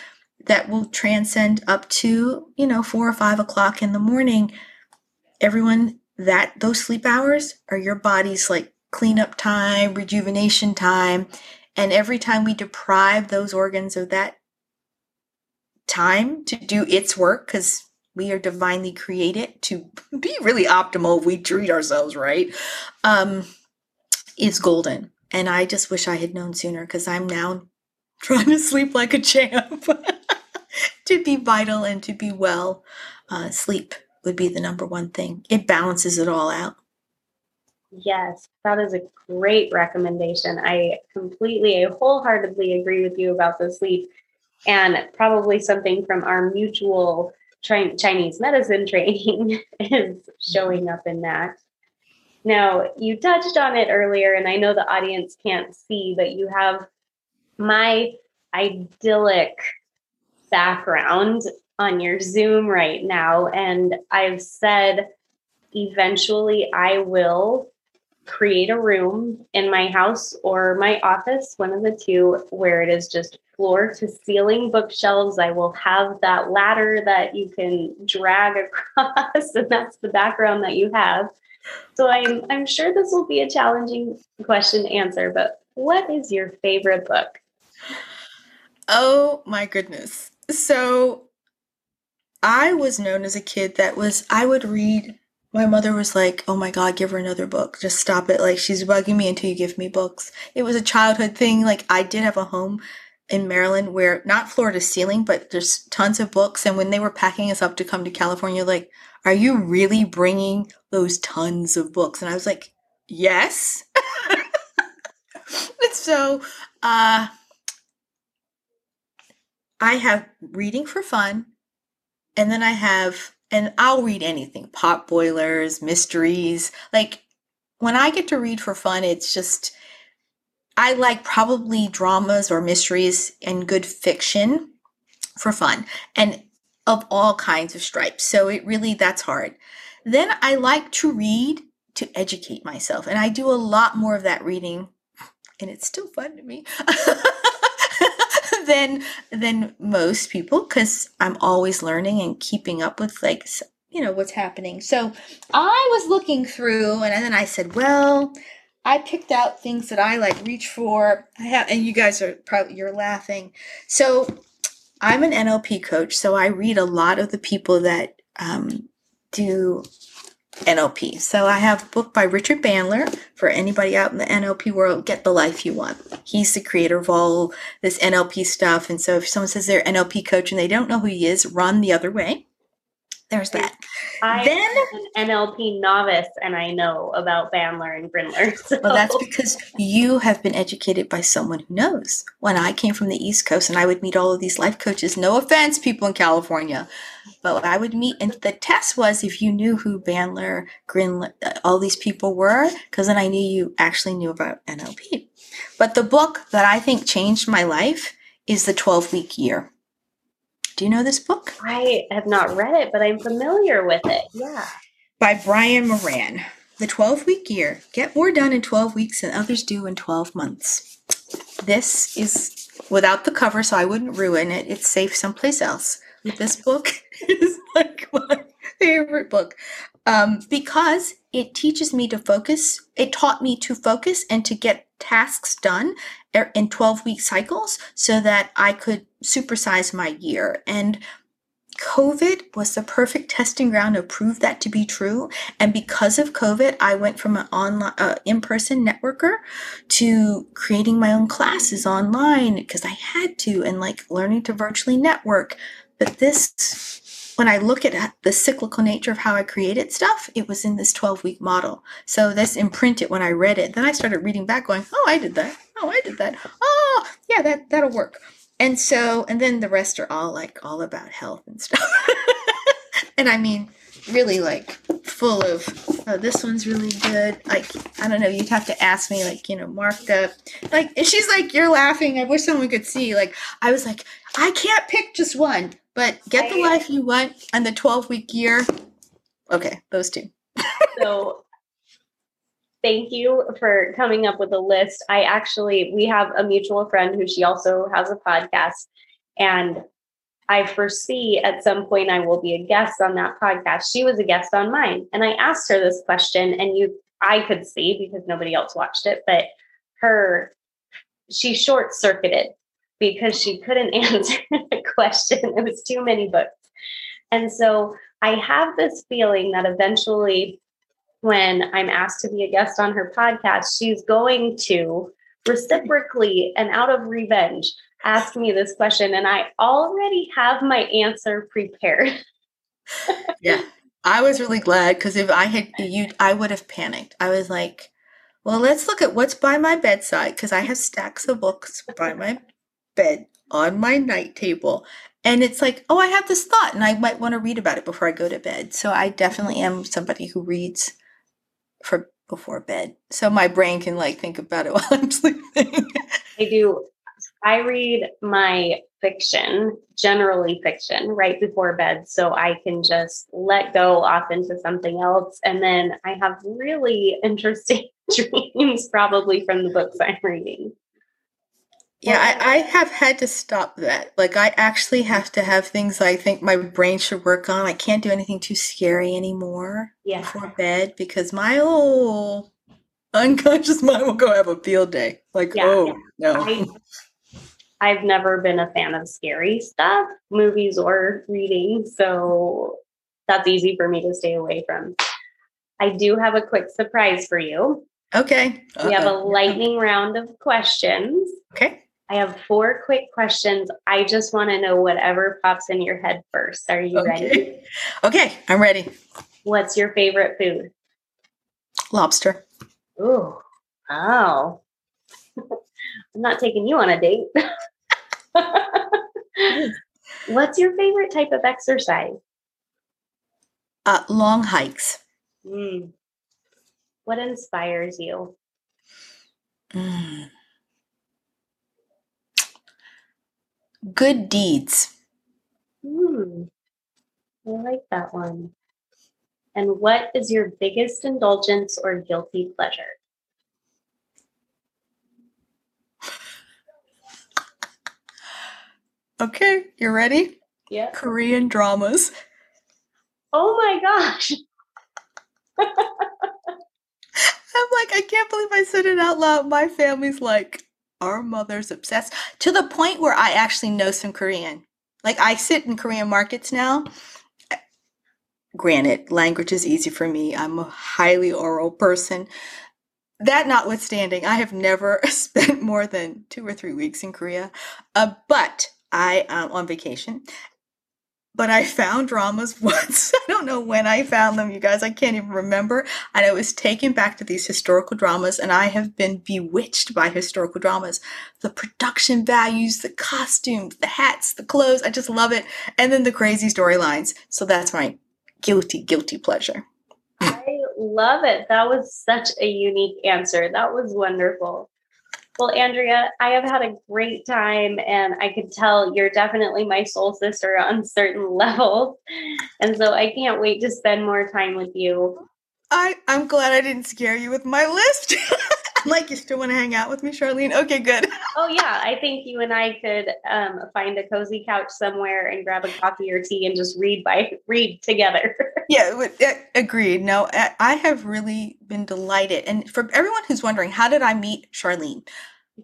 that will transcend up to, you know, four or five o'clock in the morning. Everyone, that those sleep hours are your body's like cleanup time, rejuvenation time. And every time we deprive those organs of that time to do its work, because we are divinely created to be really optimal if we treat ourselves right, um, is golden. And I just wish I had known sooner because I'm now trying to sleep like a champ. to be vital and to be well, uh, sleep would be the number one thing. It balances it all out. Yes, that is a great recommendation. I completely, I wholeheartedly agree with you about the sleep, and probably something from our mutual Chinese medicine training is showing up in that. Now, you touched on it earlier, and I know the audience can't see, but you have my idyllic background on your Zoom right now. And I've said eventually I will create a room in my house or my office, one of the two, where it is just floor to ceiling bookshelves. I will have that ladder that you can drag across, and that's the background that you have. So I'm I'm sure this will be a challenging question to answer, but what is your favorite book? Oh my goodness. So I was known as a kid that was I would read my mother was like, "Oh my god, give her another book. Just stop it. Like she's bugging me until you give me books." It was a childhood thing. Like I did have a home in Maryland where not floor to ceiling, but there's tons of books and when they were packing us up to come to California like, "Are you really bringing those tons of books?" And I was like, "Yes." so, uh I have reading for fun and then I have and I'll read anything pot boilers, mysteries. Like when I get to read for fun, it's just, I like probably dramas or mysteries and good fiction for fun and of all kinds of stripes. So it really, that's hard. Then I like to read to educate myself. And I do a lot more of that reading, and it's still fun to me. than than most people because I'm always learning and keeping up with like you know what's happening. So I was looking through, and then I said, well. I picked out things that I like reach for. I have, and you guys are probably you're laughing. So I'm an NLP coach, so I read a lot of the people that um, do NLP. So I have a book by Richard Bandler for anybody out in the NLP world, Get the Life You Want. He's the creator of all this NLP stuff. And so if someone says they're NLP coach and they don't know who he is, run the other way. There's that. I then an NLP novice, and I know about Bandler and Grinder. So. Well, that's because you have been educated by someone who knows. When I came from the East Coast, and I would meet all of these life coaches. No offense, people in California, but I would meet, and the test was if you knew who Bandler, Grinder, uh, all these people were, because then I knew you actually knew about NLP. But the book that I think changed my life is the 12 week year. Do you know this book? I have not read it, but I'm familiar with it. Yeah. By Brian Moran. The 12 week year. Get more done in 12 weeks than others do in 12 months. This is without the cover, so I wouldn't ruin it. It's safe someplace else. This book is like my favorite book um, because it teaches me to focus. It taught me to focus and to get tasks done er, in 12 week cycles so that I could supersize my year. And COVID was the perfect testing ground to prove that to be true. And because of COVID, I went from an online, uh, in-person networker to creating my own classes online because I had to, and like learning to virtually network. But this when I look at the cyclical nature of how I created stuff, it was in this 12 week model. So this imprinted when I read it. Then I started reading back going, oh, I did that. Oh, I did that. Oh, yeah, that, that'll work. And so, and then the rest are all like all about health and stuff. and I mean, really like full of, oh, this one's really good. Like, I don't know, you'd have to ask me, like, you know, marked up. Like, and she's like, you're laughing. I wish someone could see. Like, I was like, I can't pick just one. But get the life you want and the 12 week year. Okay, those two. so thank you for coming up with a list. I actually, we have a mutual friend who she also has a podcast. And I foresee at some point I will be a guest on that podcast. She was a guest on mine. And I asked her this question, and you, I could see because nobody else watched it, but her, she short circuited because she couldn't answer the question. It was too many books. And so I have this feeling that eventually, when I'm asked to be a guest on her podcast, she's going to reciprocally and out of revenge ask me this question. And I already have my answer prepared. yeah. I was really glad because if I had you, I would have panicked. I was like, well, let's look at what's by my bedside because I have stacks of books by my bed on my night table and it's like oh i have this thought and i might want to read about it before i go to bed so i definitely am somebody who reads for before bed. So my brain can like think about it while i'm sleeping. I do i read my fiction generally fiction right before bed so i can just let go off into something else and then i have really interesting dreams probably from the books i'm reading yeah, I, I have had to stop that. Like, I actually have to have things I think my brain should work on. I can't do anything too scary anymore yeah. before bed because my little unconscious mind will go have a field day. Like, yeah, oh, yeah. no. I, I've never been a fan of scary stuff, movies or reading. So that's easy for me to stay away from. I do have a quick surprise for you. Okay. Uh-oh. We have a lightning round of questions. Okay. I have four quick questions. I just want to know whatever pops in your head first. Are you okay. ready? Okay, I'm ready. What's your favorite food? Lobster. Ooh, oh. I'm not taking you on a date. What's your favorite type of exercise? Uh, long hikes. Mm. What inspires you? Mm. Good deeds. Hmm. I like that one. And what is your biggest indulgence or guilty pleasure? Okay, you ready? Yeah. Korean dramas. Oh my gosh. I'm like, I can't believe I said it out loud. My family's like, our mother's obsessed to the point where I actually know some Korean. Like, I sit in Korean markets now. Granted, language is easy for me. I'm a highly oral person. That notwithstanding, I have never spent more than two or three weeks in Korea. Uh, but I am on vacation. But I found dramas once. I don't know when I found them, you guys. I can't even remember. And I was taken back to these historical dramas, and I have been bewitched by historical dramas. The production values, the costumes, the hats, the clothes. I just love it. And then the crazy storylines. So that's my guilty, guilty pleasure. I love it. That was such a unique answer. That was wonderful. Well, Andrea, I have had a great time, and I could tell you're definitely my soul sister on certain levels. And so I can't wait to spend more time with you. I, I'm glad I didn't scare you with my list. like, you still want to hang out with me, Charlene? Okay, good. Oh, yeah. I think you and I could um, find a cozy couch somewhere and grab a coffee or tea and just read by read together. yeah, agreed. No, I have really been delighted. And for everyone who's wondering, how did I meet Charlene?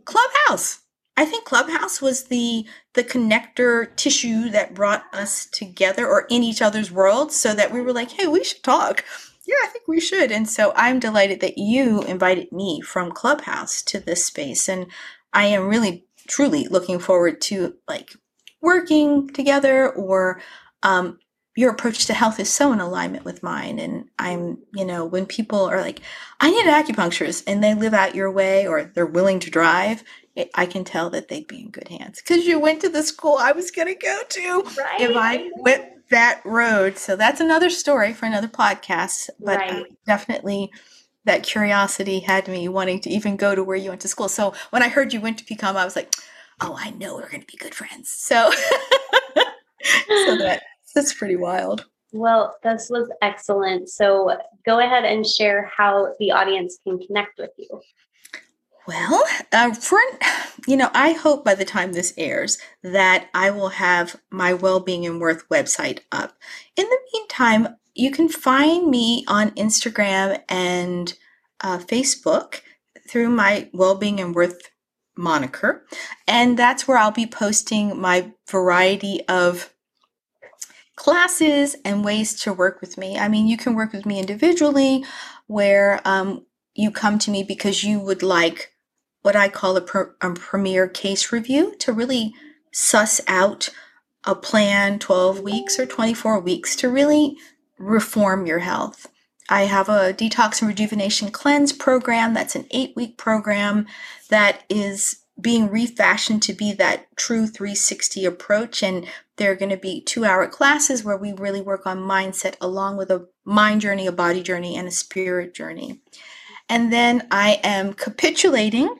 Clubhouse. I think Clubhouse was the the connector tissue that brought us together or in each other's worlds so that we were like, "Hey, we should talk." Yeah, I think we should. And so I'm delighted that you invited me from Clubhouse to this space and I am really truly looking forward to like working together or um, your approach to health is so in alignment with mine. And I'm, you know, when people are like, I need an acupuncturist and they live out your way or they're willing to drive, it, I can tell that they'd be in good hands because you went to the school I was going to go to. Right. If I went that road. So that's another story for another podcast. But Right. definitely that curiosity had me wanting to even go to where you went to school. So when I heard you went to PCOM, I was like, oh, I know we're going to be good friends. So, so that that's pretty wild. Well, this was excellent. So go ahead and share how the audience can connect with you. Well, uh, for you know, I hope by the time this airs that I will have my Wellbeing and Worth website up. In the meantime, you can find me on Instagram and uh, Facebook through my Wellbeing and Worth moniker, and that's where I'll be posting my variety of classes and ways to work with me. I mean, you can work with me individually, where um, you come to me because you would like what I call a, a premier case review to really suss out a plan 12 weeks or 24 weeks to really reform your health. I have a detox and rejuvenation cleanse program that's an eight week program that is being refashioned to be that true 360 approach. And there are going to be two hour classes where we really work on mindset along with a mind journey, a body journey, and a spirit journey. And then I am capitulating.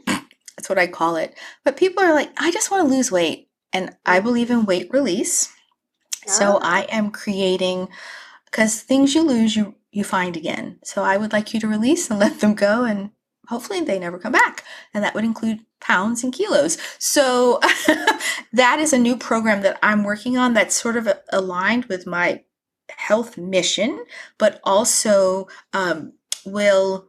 That's what I call it. But people are like, I just want to lose weight. And I believe in weight release. So Ah. I am creating because things you lose, you you find again. So I would like you to release and let them go, and hopefully they never come back. And that would include pounds and kilos. So that is a new program that I'm working on that's sort of aligned with my health mission, but also um, will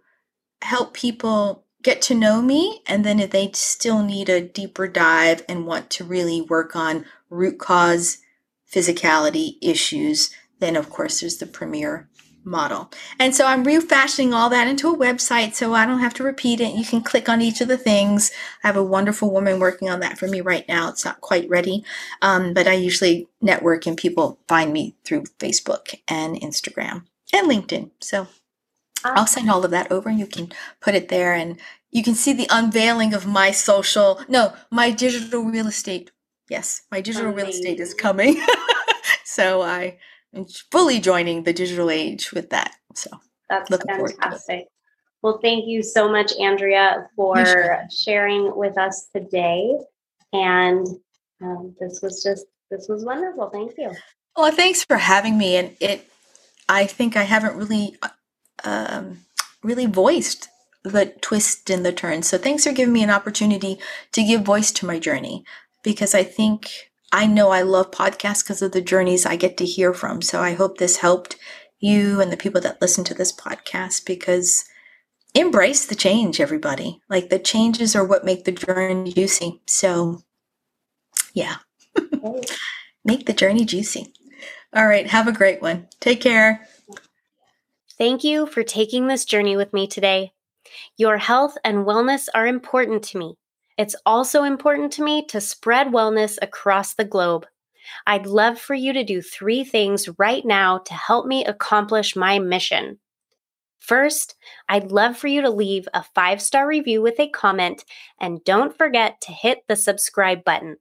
help people get to know me. And then if they still need a deeper dive and want to really work on root cause physicality issues, then of course there's the premier model. And so I'm refashioning all that into a website so I don't have to repeat it. You can click on each of the things. I have a wonderful woman working on that for me right now. It's not quite ready, um, but I usually network and people find me through Facebook and Instagram and LinkedIn. So I'll send all of that over and you can put it there and you can see the unveiling of my social, no, my digital real estate. Yes, my digital real estate is coming. so I am fully joining the digital age with that. So That's Looking forward to it. fantastic. Well, thank you so much, Andrea, for sure. sharing with us today. And um, this was just this was wonderful. Thank you. Well, thanks for having me. And it, I think I haven't really, um, really voiced the twist and the turn. So thanks for giving me an opportunity to give voice to my journey because I think I know I love podcasts because of the journeys I get to hear from. So I hope this helped you and the people that listen to this podcast because embrace the change, everybody. Like the changes are what make the journey juicy. So, yeah, make the journey juicy. All right. Have a great one. Take care. Thank you for taking this journey with me today. Your health and wellness are important to me. It's also important to me to spread wellness across the globe. I'd love for you to do three things right now to help me accomplish my mission. First, I'd love for you to leave a five star review with a comment, and don't forget to hit the subscribe button.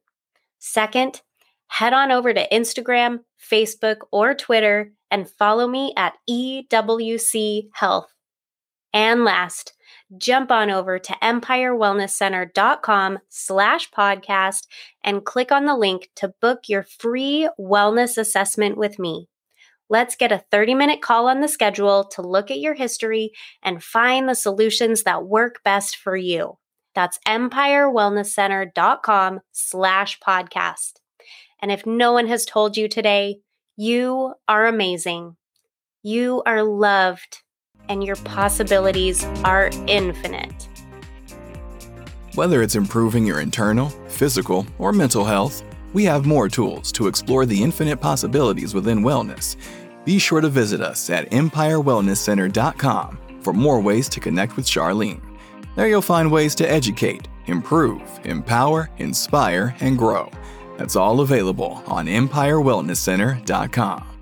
Second, head on over to Instagram, Facebook, or Twitter and follow me at EWC Health. And last, jump on over to empirewellnesscenter.com slash podcast and click on the link to book your free wellness assessment with me. Let's get a 30 minute call on the schedule to look at your history and find the solutions that work best for you. That's empirewellnesscenter.com slash podcast. And if no one has told you today, you are amazing. You are loved and your possibilities are infinite. Whether it's improving your internal, physical, or mental health, we have more tools to explore the infinite possibilities within wellness. Be sure to visit us at empirewellnesscenter.com for more ways to connect with Charlene. There you'll find ways to educate, improve, empower, inspire, and grow. That's all available on empirewellnesscenter.com.